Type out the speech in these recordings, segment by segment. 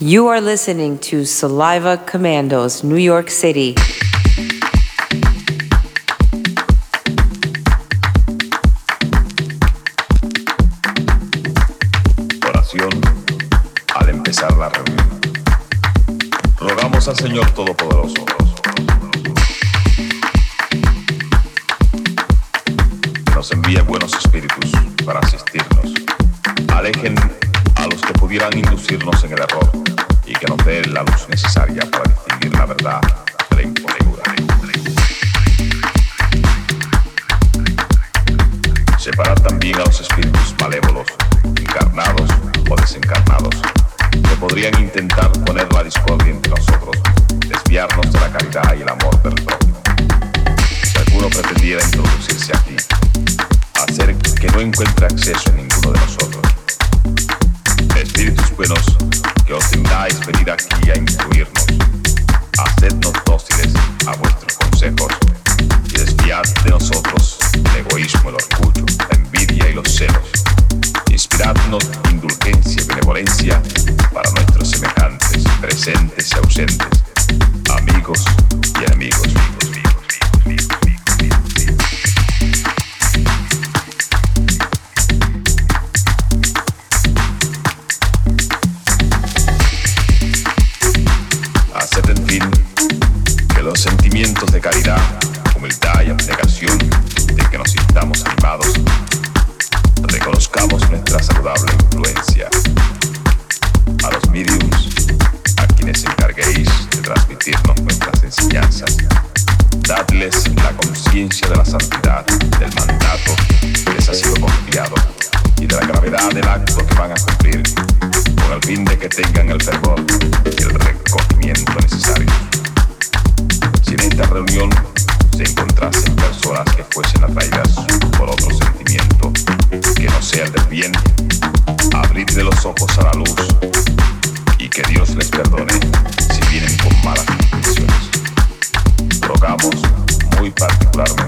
You are listening to Saliva Commandos, New York City. Oración al empezar la reunión. Rogamos al Señor Todopoderoso. Nos envíe buenos espíritus para asistirnos. Alejen a los que pudieran inducirnos en el error dé la luz necesaria para distinguir la verdad de la impostura. Separar también a los espíritus malévolos, encarnados o desencarnados, que podrían intentar poner la discordia entre nosotros, desviarnos de la caridad y el amor del prójimo. Si alguno pretendiera introducirse aquí, hacer que no encuentre acceso en ninguno de nosotros, espíritus buenos que os tengáis venir aquí a instruirnos, hacednos dóciles a vuestros consejos y desviad de nosotros el egoísmo, el orgullo, la envidia y los celos. Inspiradnos indulgencia y benevolencia para nuestros semejantes, presentes y ausentes, amigos y enemigos. Sentimientos de caridad, humildad y abnegación de que nos sintamos animados, reconozcamos nuestra saludable influencia. A los mediums, a quienes encarguéis de transmitirnos nuestras enseñanzas, dadles la conciencia de la santidad del mandato que les ha sido confiado y de la gravedad del acto que van a cumplir, con el fin de que tengan el fervor y el recogimiento necesarios. Esta reunión se encontrasen personas que fuesen atraídas por otro sentimiento que no sea el del bien, abridle los ojos a la luz y que Dios les perdone si vienen con malas intenciones. Rogamos muy particularmente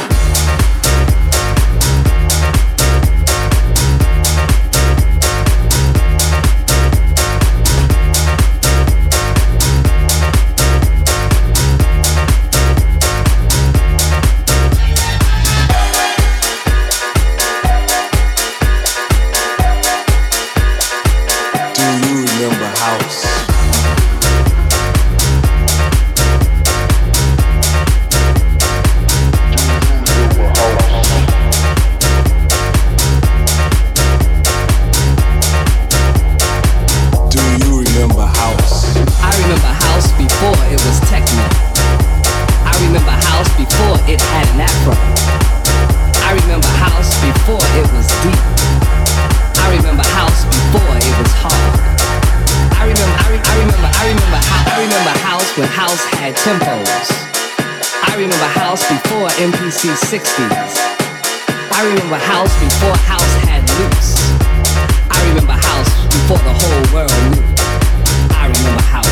When house had tempos. I remember house before MPC 60s. I remember house before house had loops. I remember house before the whole world knew. I remember house.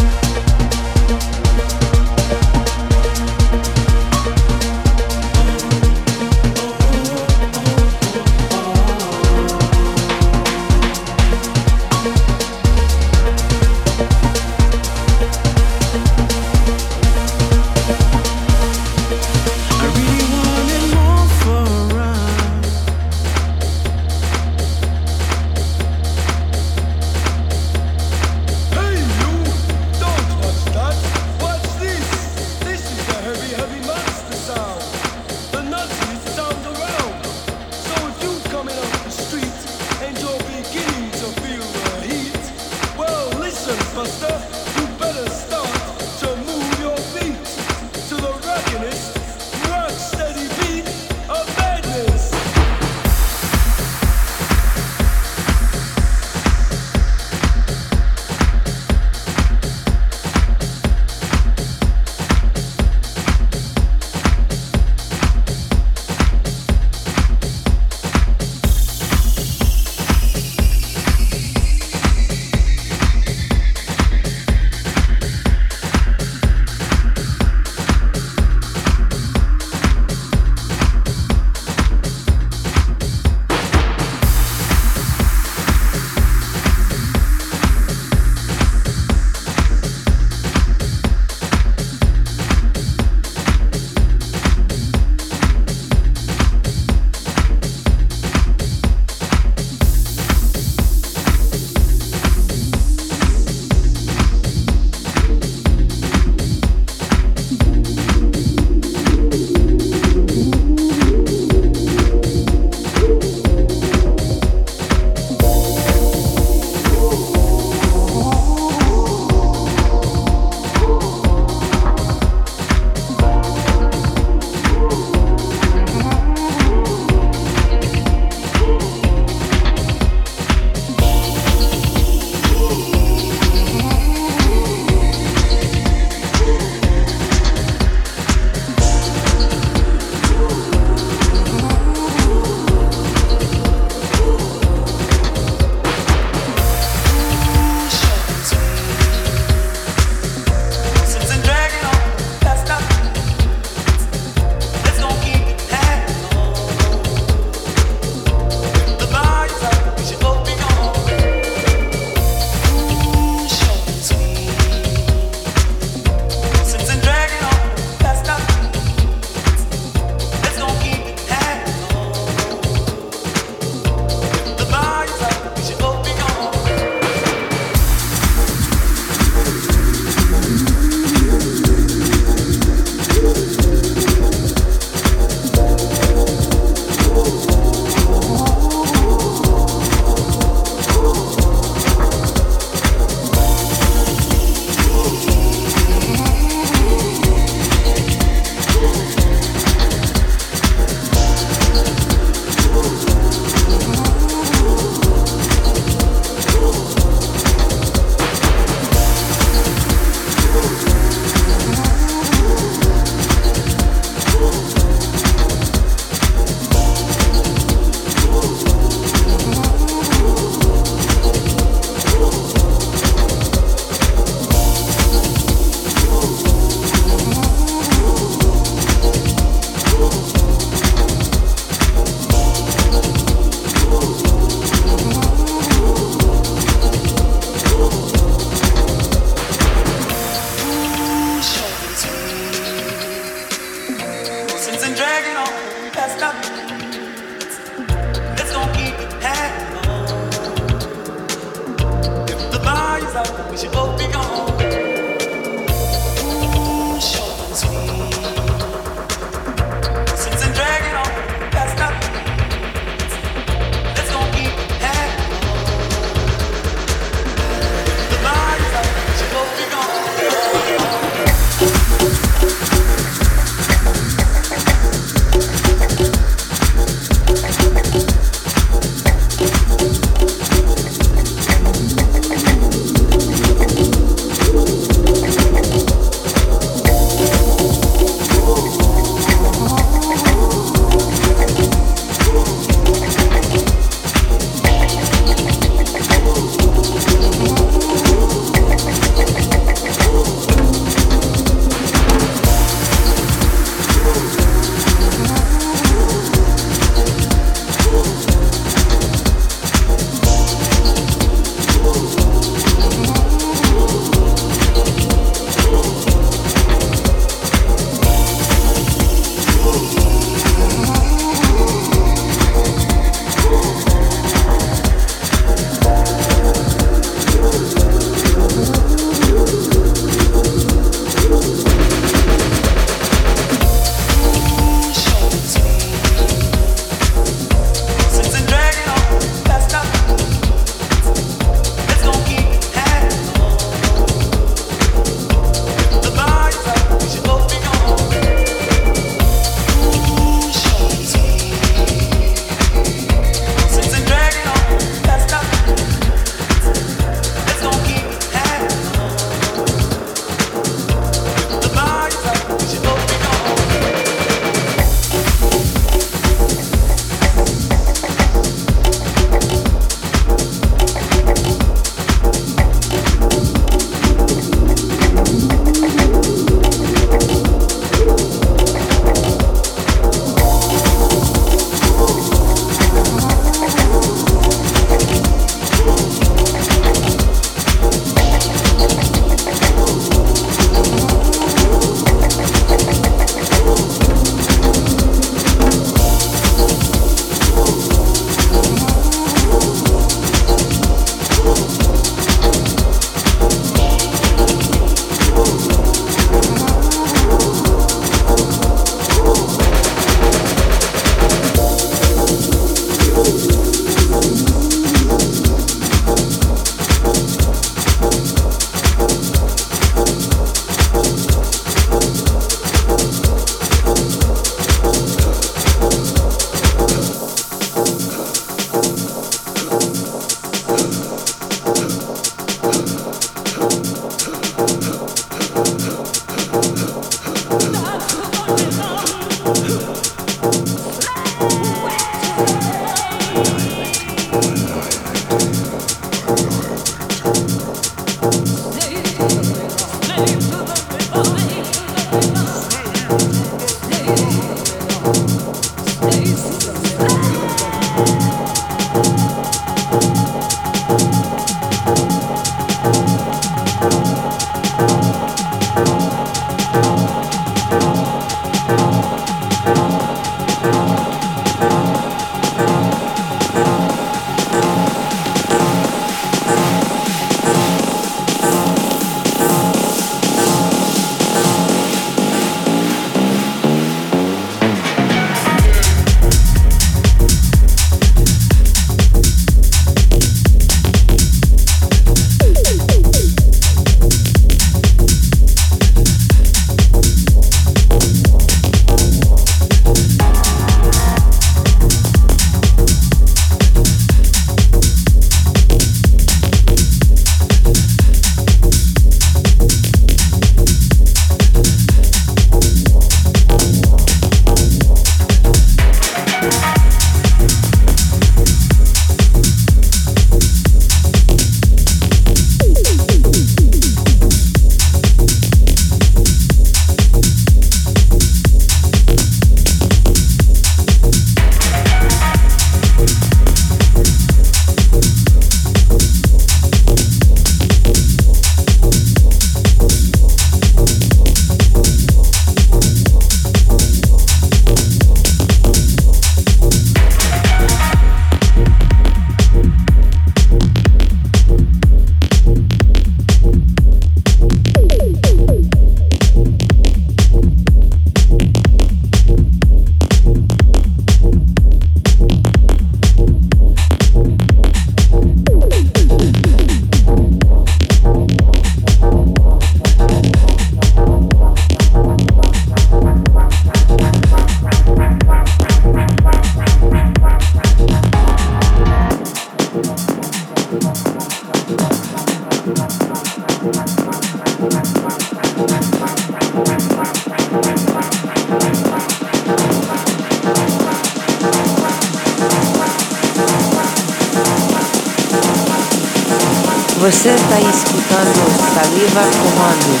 Você está escutando Saliva Comandos.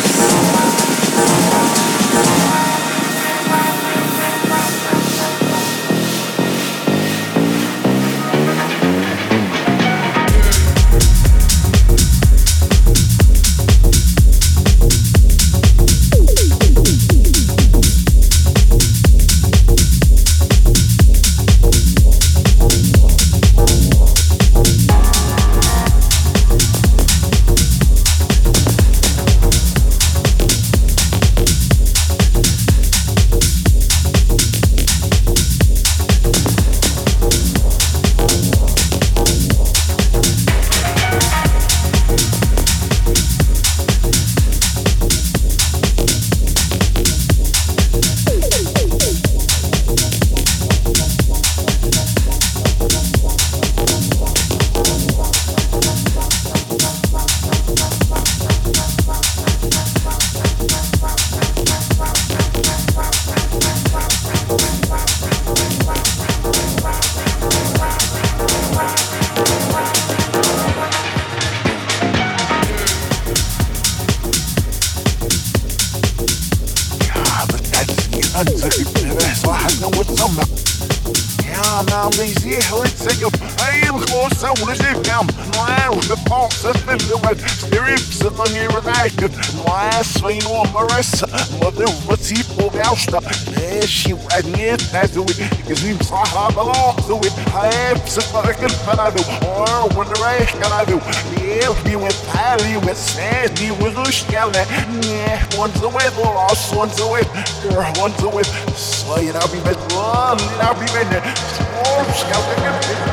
Sandy was a scout eh? Yeah, one's a whip, lost one's a whip, girl, one's a whip. it I'll be better. love, and I'll be better. it.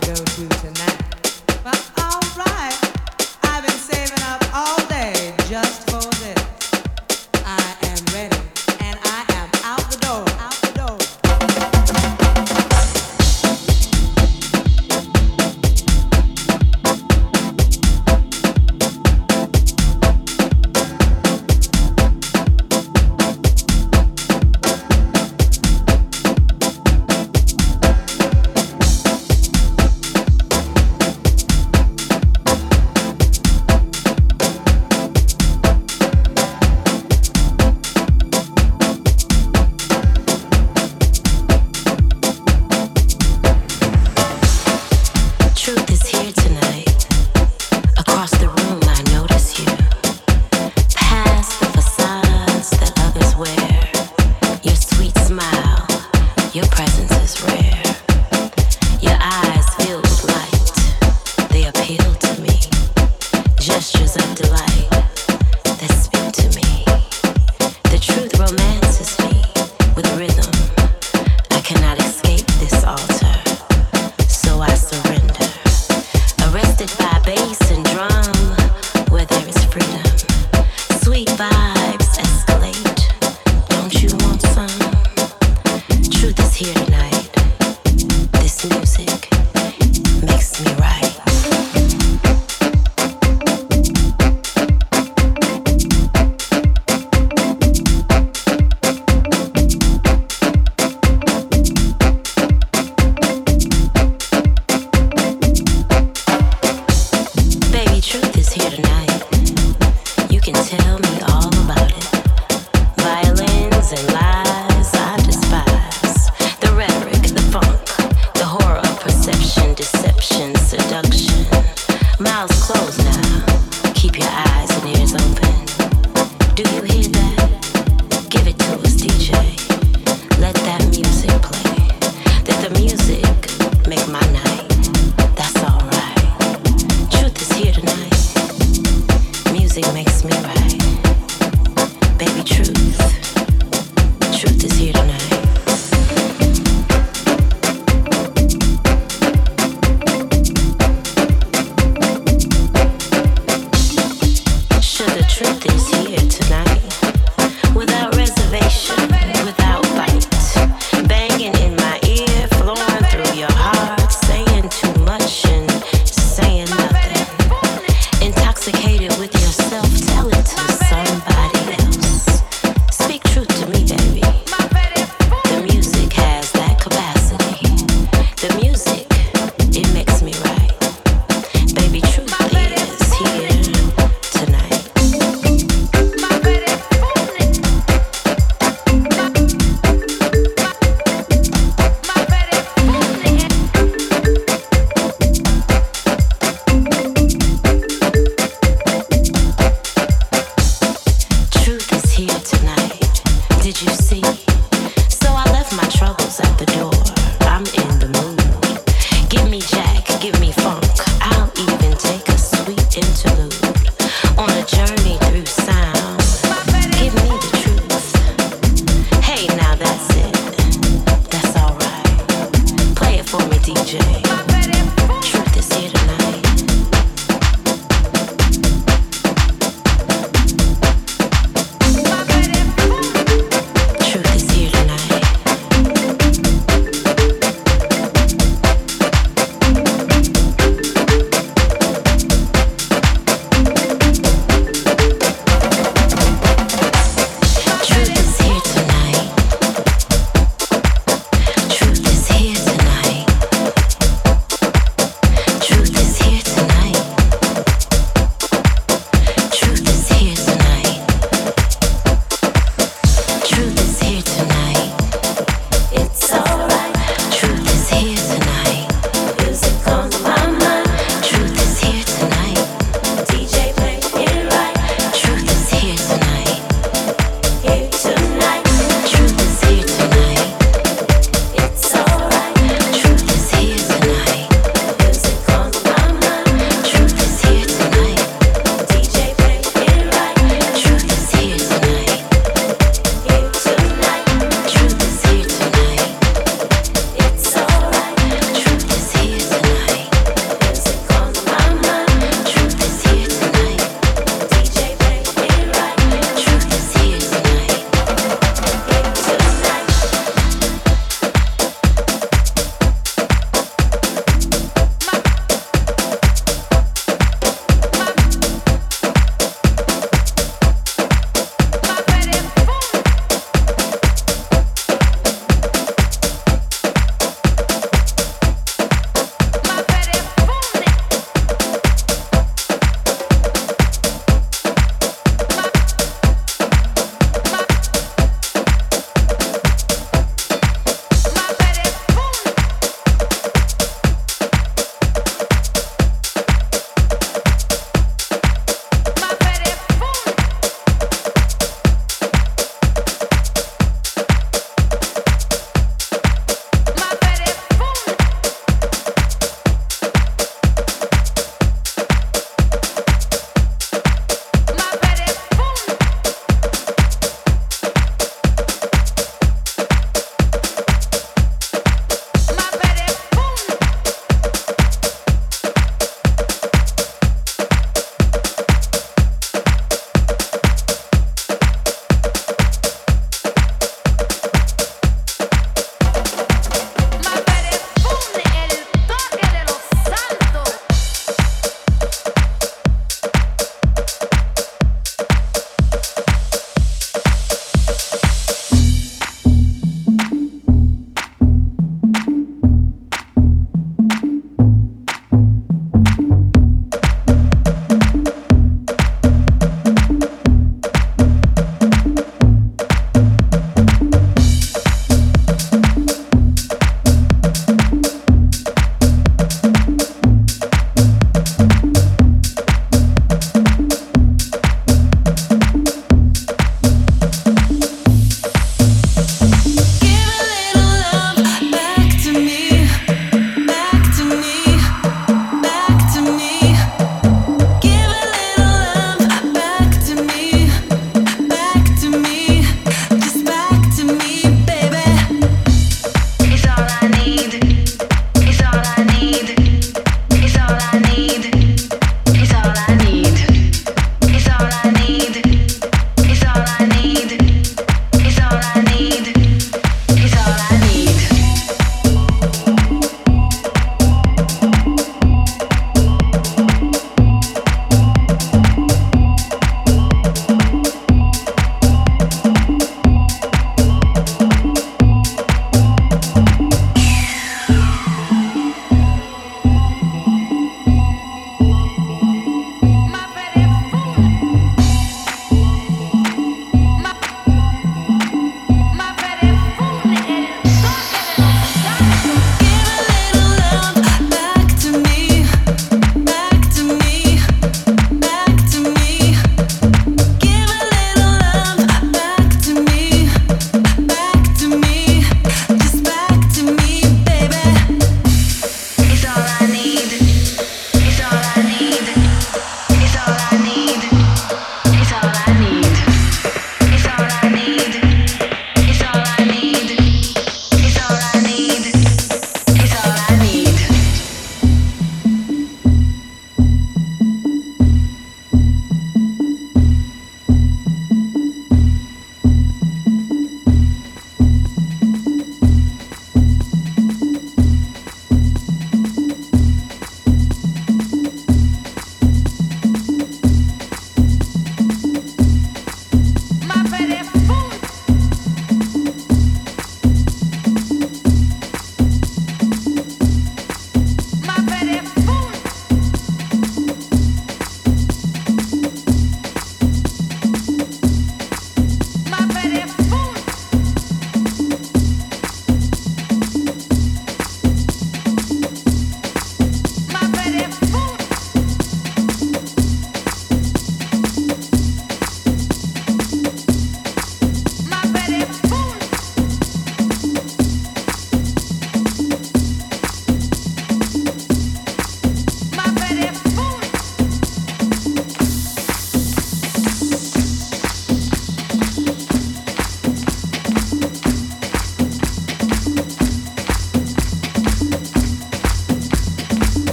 to go to.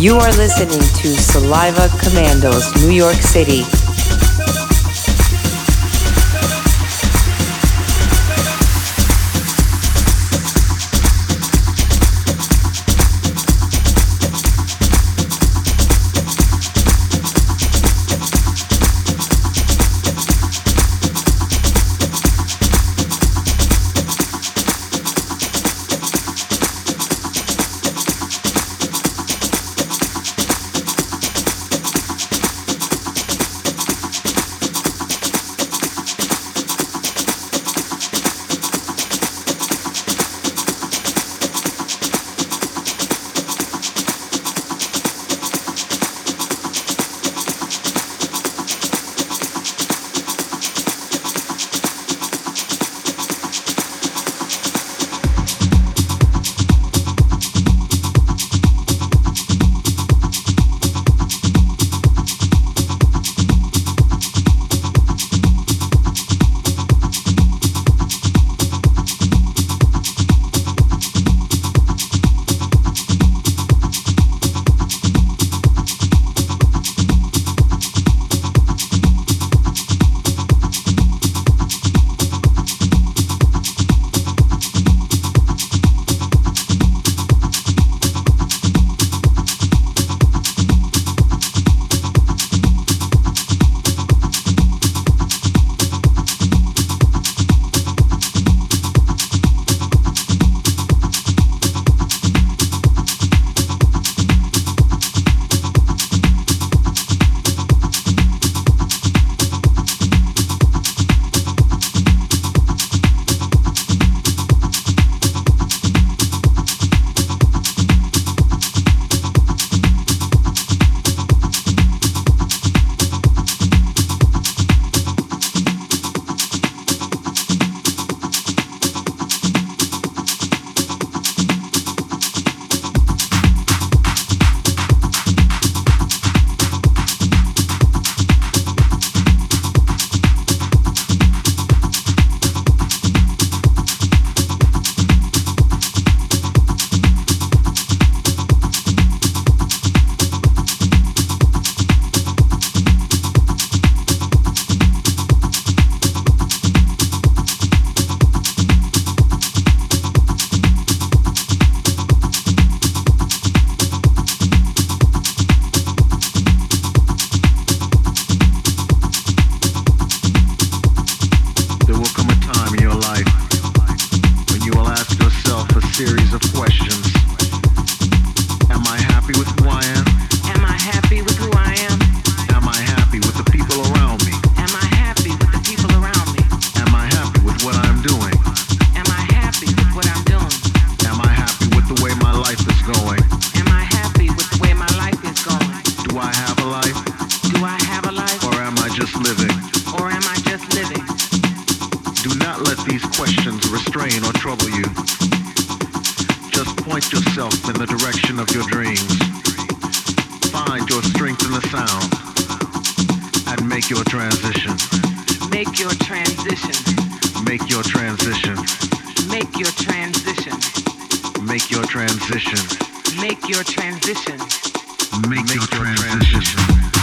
You are listening to Saliva Commandos, New York City. transition. Make, Make your, your transition. transition.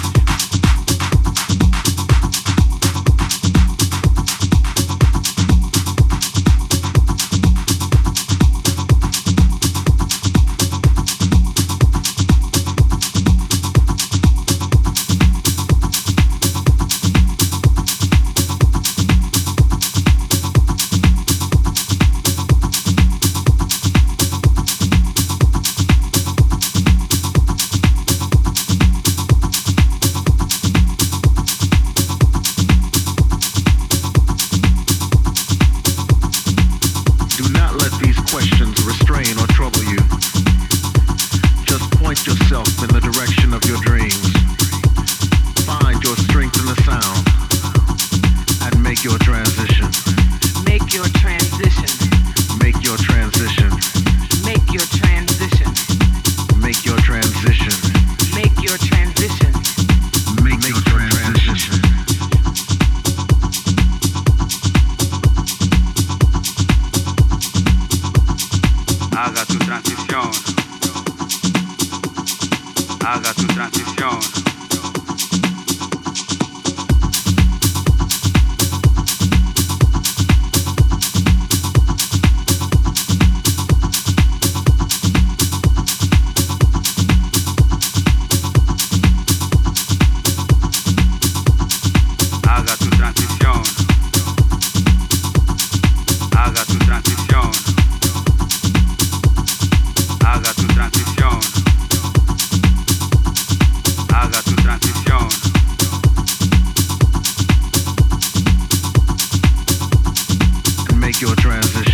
your transition.